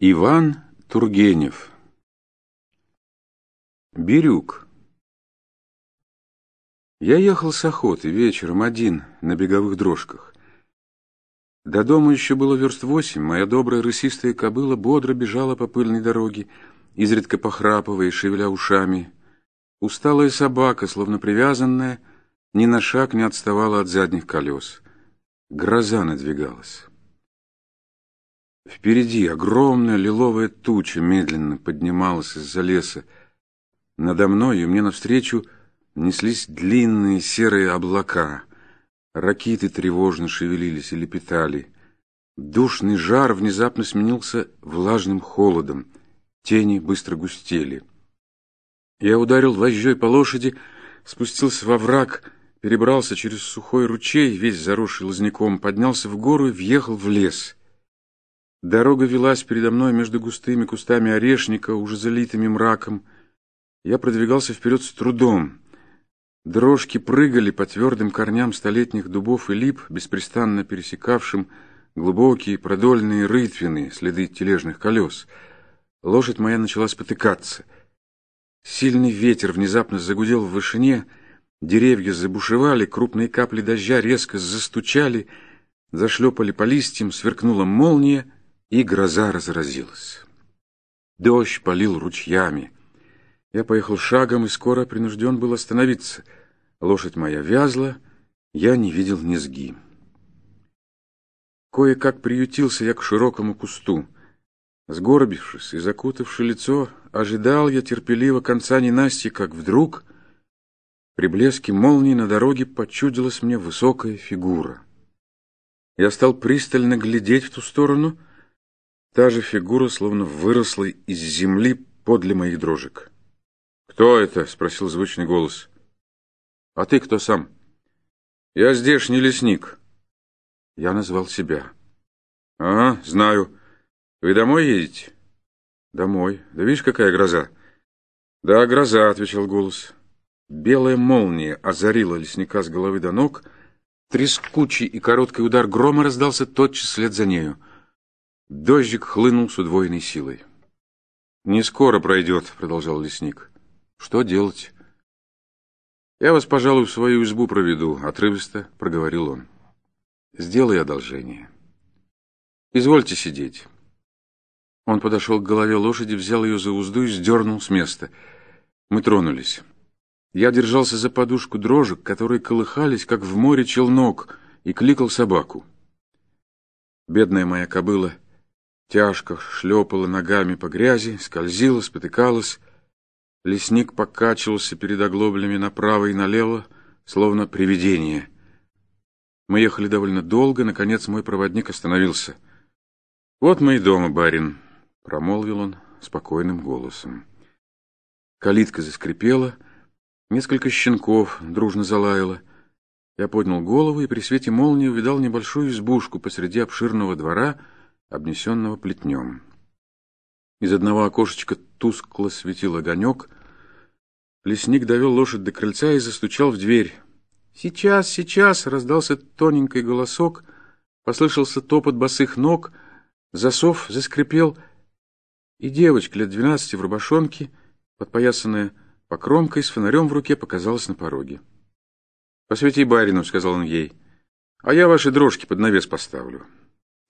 Иван Тургенев Бирюк Я ехал с охоты вечером один на беговых дрожках. До дома еще было верст восемь, моя добрая рысистая кобыла бодро бежала по пыльной дороге, изредка похрапывая и шевеля ушами. Усталая собака, словно привязанная, ни на шаг не отставала от задних колес. Гроза надвигалась. Впереди огромная лиловая туча медленно поднималась из-за леса. Надо мной и мне навстречу неслись длинные серые облака. Ракиты тревожно шевелились и лепетали. Душный жар внезапно сменился влажным холодом. Тени быстро густели. Я ударил вожжой по лошади, спустился во враг, перебрался через сухой ручей, весь заросший лозняком, поднялся в гору и въехал в лес — Дорога велась передо мной между густыми кустами орешника, уже залитыми мраком. Я продвигался вперед с трудом. Дрожки прыгали по твердым корням столетних дубов и лип, беспрестанно пересекавшим глубокие продольные рытвины, следы тележных колес. Лошадь моя начала спотыкаться. Сильный ветер внезапно загудел в вышине, деревья забушевали, крупные капли дождя резко застучали, зашлепали по листьям, сверкнула молния — и гроза разразилась. Дождь полил ручьями. Я поехал шагом и скоро принужден был остановиться. Лошадь моя вязла, я не видел низги. Кое-как приютился я к широкому кусту. Сгорбившись и закутавши лицо, ожидал я терпеливо конца ненасти, как вдруг при блеске молнии на дороге почудилась мне высокая фигура. Я стал пристально глядеть в ту сторону — Та же фигура словно выросла из земли подле моих дрожек. «Кто это?» — спросил звучный голос. «А ты кто сам?» «Я здешний лесник». Я назвал себя. «Ага, знаю. Вы домой едете?» «Домой. Да видишь, какая гроза?» «Да, гроза», — отвечал голос. Белая молния озарила лесника с головы до ног. Трескучий и короткий удар грома раздался тотчас след за нею. Дождик хлынул с удвоенной силой. «Не скоро пройдет», — продолжал лесник. «Что делать?» «Я вас, пожалуй, в свою избу проведу», — отрывисто проговорил он. «Сделай одолжение. Извольте сидеть». Он подошел к голове лошади, взял ее за узду и сдернул с места. Мы тронулись. Я держался за подушку дрожек, которые колыхались, как в море челнок, и кликал собаку. Бедная моя кобыла — тяжко шлепала ногами по грязи, скользила, спотыкалась. Лесник покачивался перед оглоблями направо и налево, словно привидение. Мы ехали довольно долго, наконец мой проводник остановился. «Вот мы и дома, барин», — промолвил он спокойным голосом. Калитка заскрипела, несколько щенков дружно залаяло. Я поднял голову и при свете молнии увидал небольшую избушку посреди обширного двора — обнесенного плетнем. Из одного окошечка тускло светил огонек. Лесник довел лошадь до крыльца и застучал в дверь. «Сейчас, сейчас!» — раздался тоненький голосок, послышался топот босых ног, засов заскрипел, и девочка лет двенадцати в рубашонке, подпоясанная покромкой, с фонарем в руке, показалась на пороге. «Посвети барину», — сказал он ей, — «а я ваши дрожки под навес поставлю».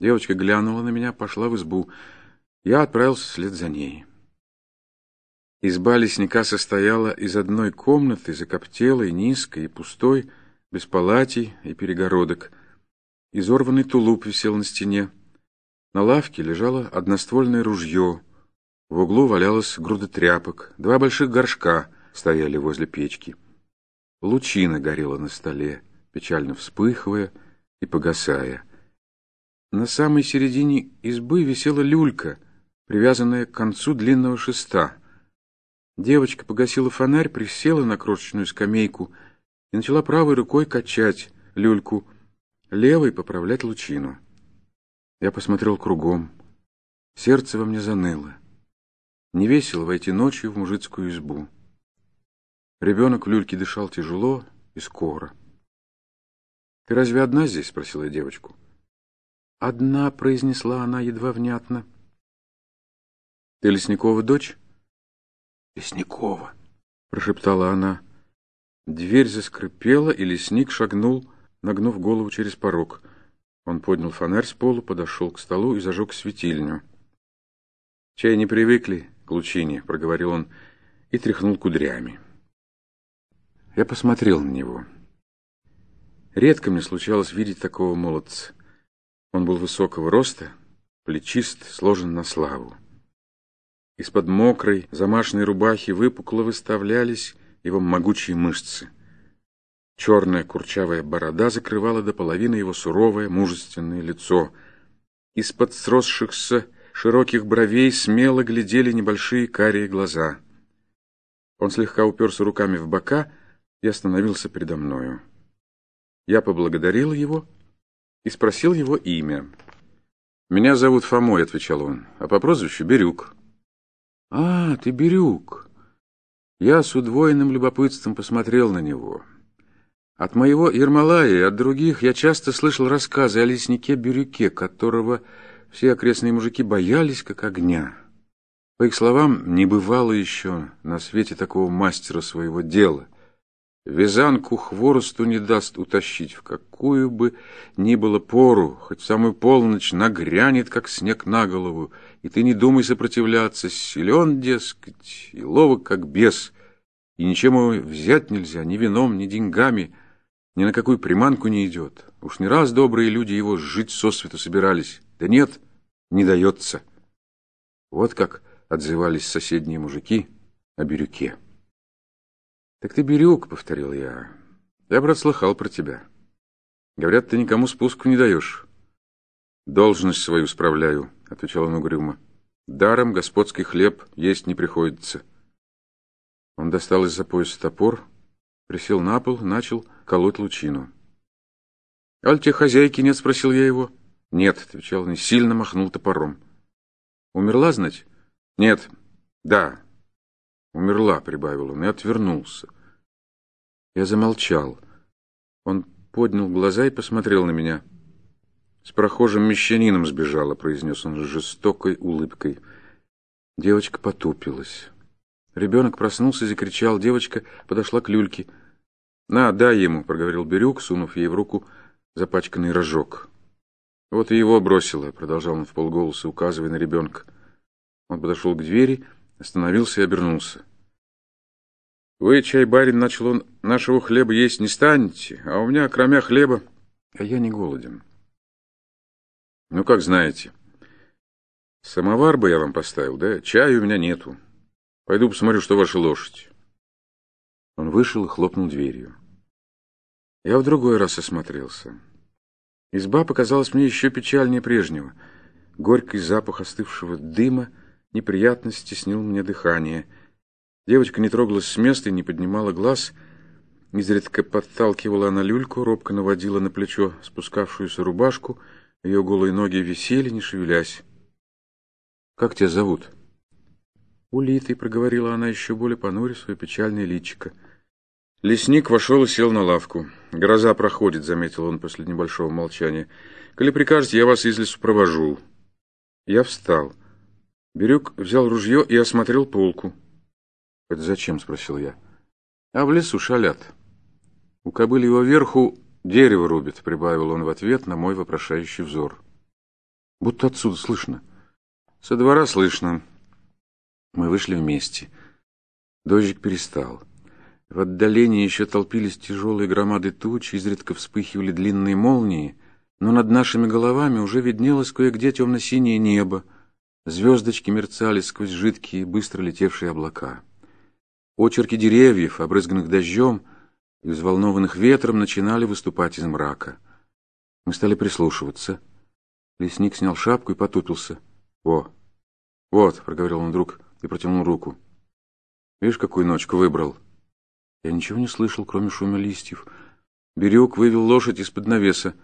Девочка глянула на меня, пошла в избу. Я отправился вслед за ней. Изба лесника состояла из одной комнаты, закоптелой, низкой и пустой, без палатей и перегородок. Изорванный тулуп висел на стене. На лавке лежало одноствольное ружье. В углу валялась груда тряпок. Два больших горшка стояли возле печки. Лучина горела на столе, печально вспыхивая и погасая. На самой середине избы висела люлька, привязанная к концу длинного шеста. Девочка погасила фонарь, присела на крошечную скамейку и начала правой рукой качать люльку, левой поправлять лучину. Я посмотрел кругом. Сердце во мне заныло. Не весело войти ночью в мужицкую избу. Ребенок в люльке дышал тяжело и скоро. «Ты разве одна здесь?» — спросила я девочку. «Одна», — произнесла она едва внятно. Ты Лесникова дочь? Лесникова, прошептала она. Дверь заскрипела, и лесник шагнул, нагнув голову через порог. Он поднял фонарь с полу, подошел к столу и зажег светильню. «Чай не привыкли к лучине», — проговорил он и тряхнул кудрями. Я посмотрел на него. Редко мне случалось видеть такого молодца. Он был высокого роста, плечист, сложен на славу. Из-под мокрой, замашенной рубахи выпукло выставлялись его могучие мышцы. Черная курчавая борода закрывала до половины его суровое, мужественное лицо. Из-под сросшихся широких бровей смело глядели небольшие карие глаза. Он слегка уперся руками в бока и остановился передо мною. Я поблагодарил его и спросил его имя. «Меня зовут Фомой», — отвечал он, — «а по прозвищу Бирюк». «А, ты Бирюк». Я с удвоенным любопытством посмотрел на него. От моего Ермолая и от других я часто слышал рассказы о леснике Бирюке, которого все окрестные мужики боялись как огня. По их словам, не бывало еще на свете такого мастера своего дела. Вязанку хворосту не даст утащить, в какую бы ни было пору, хоть в самую полночь нагрянет, как снег на голову, и ты не думай сопротивляться, силен, дескать, и ловок, как бес, и ничем его взять нельзя, ни вином, ни деньгами — ни на какую приманку не идет. Уж не раз добрые люди его жить сосвету собирались. Да нет, не дается. Вот как отзывались соседние мужики о Бирюке. «Так ты Бирюк», — повторил я. «Я, брат, слыхал про тебя. Говорят, ты никому спуску не даешь». «Должность свою справляю», — отвечал он угрюмо. «Даром господский хлеб есть не приходится». Он достал из-за пояса топор, присел на пол, начал колоть лучину. — Аль тебе хозяйки нет? — спросил я его. — Нет, — отвечал он сильно махнул топором. — Умерла, знать? — Нет. — Да. — Умерла, — прибавил он и отвернулся. Я замолчал. Он поднял глаза и посмотрел на меня. — С прохожим мещанином сбежала, — произнес он с жестокой улыбкой. Девочка потупилась. Ребенок проснулся и закричал. Девочка подошла к люльке. «На, дай ему», — проговорил Бирюк, сунув ей в руку запачканный рожок. «Вот и его бросила», — продолжал он в полголоса, указывая на ребенка. Он подошел к двери, остановился и обернулся. «Вы, чай, барин, — начал он, — нашего хлеба есть не станете, а у меня, кроме хлеба, а я не голоден». «Ну, как знаете. Самовар бы я вам поставил, да? Чая у меня нету. Пойду посмотрю, что ваша лошадь». Он вышел и хлопнул дверью. Я в другой раз осмотрелся. Изба показалась мне еще печальнее прежнего. Горький запах остывшего дыма неприятно стеснил мне дыхание. Девочка не трогалась с места и не поднимала глаз. Изредка подталкивала она люльку, робко наводила на плечо спускавшуюся рубашку. Ее голые ноги висели, не шевелясь. «Как тебя зовут?» «Улитой», — проговорила она еще более понуря свое печальное личико. Лесник вошел и сел на лавку. «Гроза проходит», — заметил он после небольшого молчания. «Коли прикажете, я вас из лесу провожу». Я встал. Бирюк взял ружье и осмотрел полку. «Это зачем?» — спросил я. «А в лесу шалят. У кобыли его верху дерево рубит», — прибавил он в ответ на мой вопрошающий взор. «Будто отсюда слышно». «Со двора слышно». Мы вышли вместе. Дождик перестал. В отдалении еще толпились тяжелые громады туч, изредка вспыхивали длинные молнии, но над нашими головами уже виднелось кое-где темно-синее небо, звездочки мерцали сквозь жидкие, быстро летевшие облака. Очерки деревьев, обрызганных дождем и взволнованных ветром, начинали выступать из мрака. Мы стали прислушиваться. Лесник снял шапку и потупился. «Во! Вот!» — проговорил он вдруг и протянул руку. «Видишь, какую ночку выбрал?» Я ничего не слышал, кроме шума листьев. Бирюк вывел лошадь из-под навеса.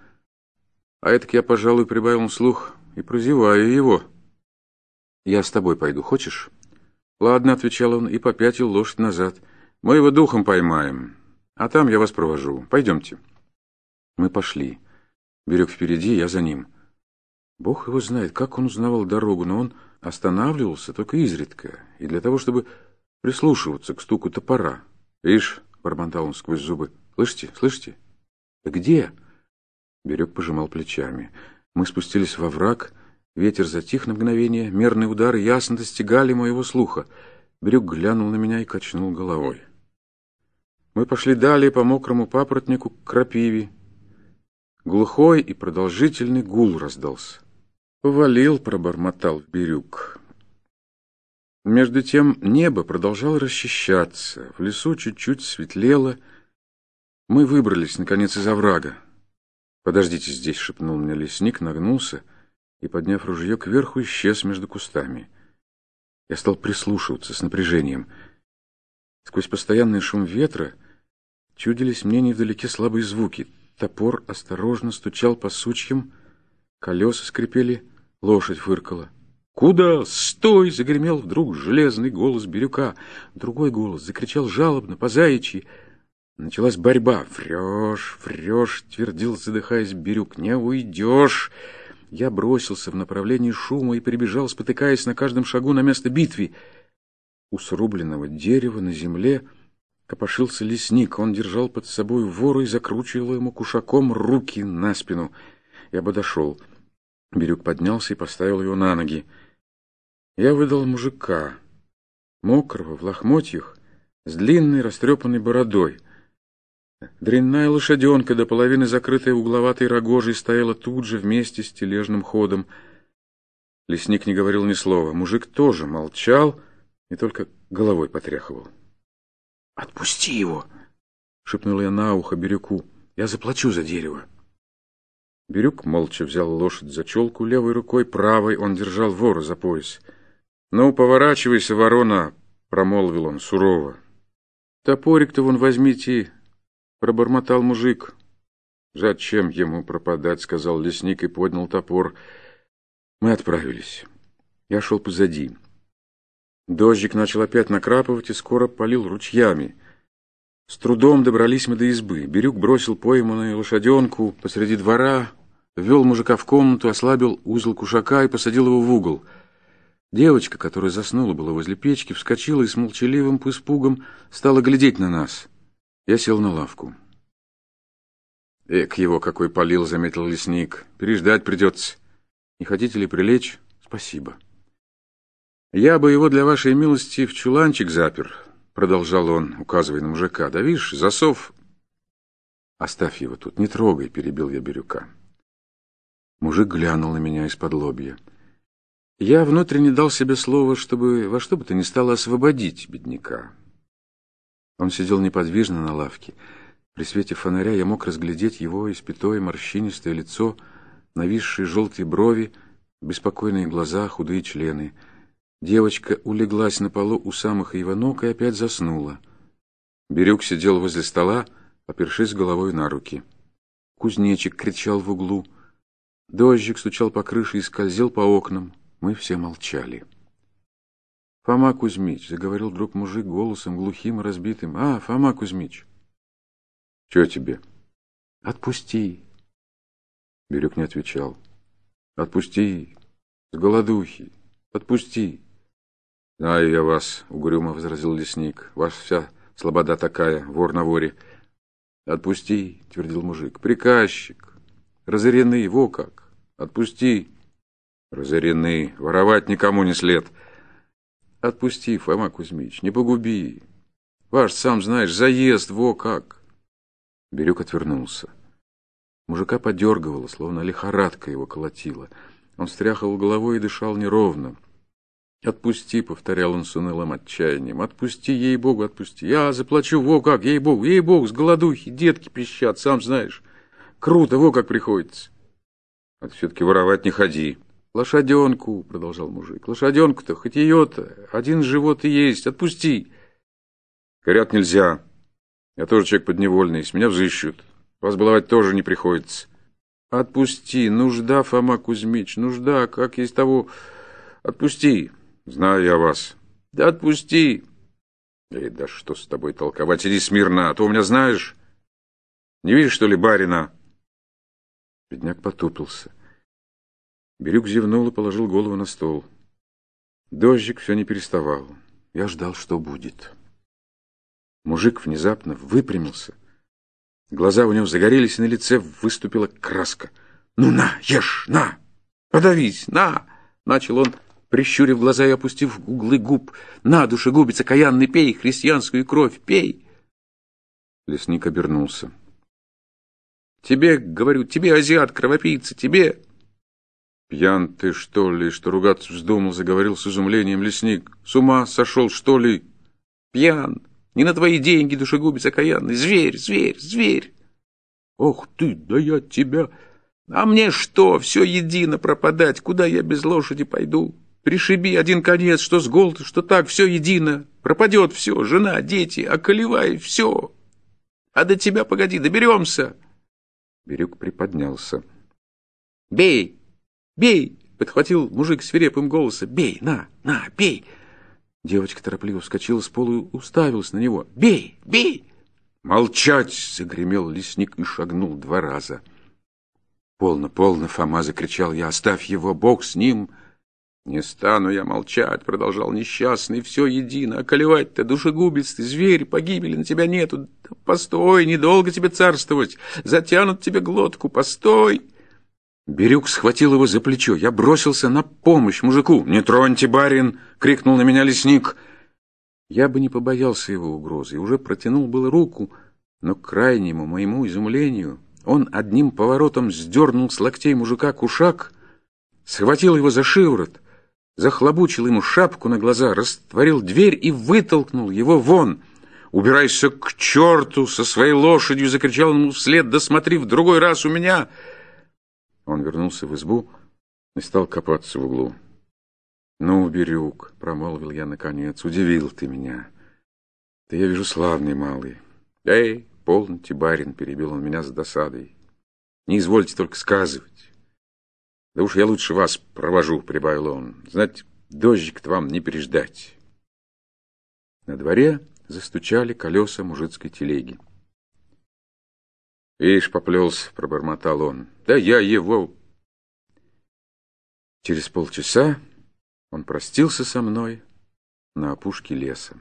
А это я, пожалуй, прибавил слух и прозеваю его. «Я с тобой пойду, хочешь?» «Ладно», — отвечал он и попятил лошадь назад. «Мы его духом поймаем, а там я вас провожу. Пойдемте». Мы пошли. Берег впереди, я за ним. Бог его знает, как он узнавал дорогу, но он останавливался только изредка, и для того, чтобы прислушиваться к стуку топора. «Ишь!» — бормотал он сквозь зубы. «Слышите? Слышите?» «Где?» Берег пожимал плечами. Мы спустились во враг, ветер затих на мгновение, мерные удары ясно достигали моего слуха. Берег глянул на меня и качнул головой. Мы пошли далее по мокрому папоротнику к крапиве. Глухой и продолжительный гул раздался. «Повалил», — пробормотал Бирюк. Между тем небо продолжало расчищаться, в лесу чуть-чуть светлело. Мы выбрались, наконец, из оврага. «Подождите здесь», — шепнул мне лесник, нагнулся и, подняв ружье кверху, исчез между кустами. Я стал прислушиваться с напряжением. Сквозь постоянный шум ветра чудились мне невдалеке слабые звуки. Топор осторожно стучал по сучьям, колеса скрипели, лошадь фыркала. «Куда? Стой!» — загремел вдруг железный голос Бирюка. Другой голос закричал жалобно, по заячьи. Началась борьба. «Врешь, врешь!» — твердил, задыхаясь Бирюк. «Не уйдешь!» Я бросился в направлении шума и прибежал, спотыкаясь на каждом шагу на место битвы. У срубленного дерева на земле копошился лесник. Он держал под собой вору и закручивал ему кушаком руки на спину. Я подошел. Бирюк поднялся и поставил его на ноги. Я выдал мужика, мокрого, в лохмотьях, с длинной растрепанной бородой. Дрянная лошаденка, до половины закрытая угловатой рогожей, стояла тут же вместе с тележным ходом. Лесник не говорил ни слова. Мужик тоже молчал и только головой потряхивал. — Отпусти его! — шепнул я на ухо Бирюку. — Я заплачу за дерево. Бирюк молча взял лошадь за челку левой рукой, правой он держал вора за пояс — «Ну, поворачивайся, ворона!» — промолвил он сурово. «Топорик-то вон возьмите!» — пробормотал мужик. «Зачем ему пропадать?» — сказал лесник и поднял топор. Мы отправились. Я шел позади. Дождик начал опять накрапывать и скоро полил ручьями. С трудом добрались мы до избы. Бирюк бросил пойманную лошаденку посреди двора, ввел мужика в комнату, ослабил узел кушака и посадил его в угол — Девочка, которая заснула была возле печки, вскочила и с молчаливым испугом стала глядеть на нас. Я сел на лавку. «Эк, его какой полил!» — заметил лесник. «Переждать придется. Не хотите ли прилечь? Спасибо». «Я бы его для вашей милости в чуланчик запер», — продолжал он, указывая на мужика. «Да видишь, засов...» «Оставь его тут, не трогай», — перебил я Бирюка. Мужик глянул на меня из-под лобья. Я внутренне дал себе слово, чтобы во что бы то ни стало освободить бедняка. Он сидел неподвижно на лавке. При свете фонаря я мог разглядеть его испятое морщинистое лицо, нависшие желтые брови, беспокойные глаза, худые члены. Девочка улеглась на полу у самых его ног и опять заснула. Бирюк сидел возле стола, опершись головой на руки. Кузнечик кричал в углу. Дождик стучал по крыше и скользил по окнам. Мы все молчали. «Фома Кузьмич», — заговорил вдруг мужик голосом глухим и разбитым. «А, Фома Кузьмич!» «Чего тебе?» «Отпусти!» Бирюк не отвечал. «Отпусти! С голодухи! Отпусти!» «Знаю я вас», — угрюмо возразил лесник. «Ваша вся слобода такая, вор на воре». «Отпусти!» — твердил мужик. «Приказчик! Разоренный, во как! Отпусти!» Разорены, воровать никому не след. Отпусти, Фома Кузьмич, не погуби. Ваш, сам знаешь, заезд, во как. Бирюк отвернулся. Мужика подергивало, словно лихорадка его колотила. Он стряхивал головой и дышал неровно. «Отпусти», — повторял он с унылым отчаянием, — «отпусти, ей-богу, отпусти. Я заплачу, во как, ей-богу, ей-богу, с голодухи, детки пищат, сам знаешь. Круто, во как приходится». «А ты все-таки воровать не ходи», «Лошаденку», — продолжал мужик, — «лошаденку-то, хоть ее-то, один живот и есть, отпусти». «Горят нельзя. Я тоже человек подневольный, с меня взыщут. Вас баловать тоже не приходится». «Отпусти, нужда, Фома Кузьмич, нужда, как есть того... Отпусти». «Знаю я вас». «Да отпусти». «Эй, да что с тобой толковать, иди смирно, а то у меня знаешь... Не видишь, что ли, барина?» Бедняк потупился. Бирюк зевнул и положил голову на стол. Дождик все не переставал. Я ждал, что будет. Мужик внезапно выпрямился. Глаза у него загорелись, и на лице выступила краска. «Ну на, ешь, на! Подавись, на!» Начал он, прищурив глаза и опустив углы губ. «На, душегубец окаянный, пей христианскую кровь, пей!» Лесник обернулся. «Тебе, говорю, тебе, азиат, кровопийца, тебе!» «Пьян ты, что ли, что ругаться вздумал?» — заговорил с изумлением лесник. «С ума сошел, что ли?» «Пьян! Не на твои деньги, душегубец окаянный! Зверь, зверь, зверь!» «Ох ты, да я тебя...» «А мне что, все едино пропадать? Куда я без лошади пойду? Пришиби один конец, что с голода, что так, все едино. Пропадет все, жена, дети, околевай, все. А до тебя, погоди, доберемся!» Бирюк приподнялся. «Бей!» «Бей!» — подхватил мужик свирепым голосом. «Бей! На! На! Бей!» Девочка торопливо вскочила с пола и уставилась на него. «Бей! Бей!» «Молчать!» — загремел лесник и шагнул два раза. «Полно, полно!» — Фома закричал я. «Оставь его, Бог с ним!» «Не стану я молчать!» — продолжал несчастный. «Все едино! Околевать-то, душегубец ты, зверь, погибели на тебя нету! Постой, недолго тебе царствовать! Затянут тебе глотку! Постой!» Бирюк схватил его за плечо. Я бросился на помощь мужику. «Не троньте, барин!» — крикнул на меня лесник. Я бы не побоялся его угрозы уже протянул было руку, но к крайнему моему изумлению он одним поворотом сдернул с локтей мужика кушак, схватил его за шиворот, захлобучил ему шапку на глаза, растворил дверь и вытолкнул его вон. «Убирайся к черту со своей лошадью!» — закричал ему вслед. «Да смотри, в другой раз у меня!» Он вернулся в избу и стал копаться в углу. «Ну, Бирюк», — промолвил я наконец, — «удивил ты меня. Ты, я вижу, славный малый». «Эй, полните, барин», — перебил он меня с досадой. «Не извольте только сказывать». «Да уж я лучше вас провожу», — прибавил он. «Знать, дождик-то вам не переждать». На дворе застучали колеса мужицкой телеги. «Ишь, поплелся», — пробормотал он. «Да я его...» Через полчаса он простился со мной на опушке леса.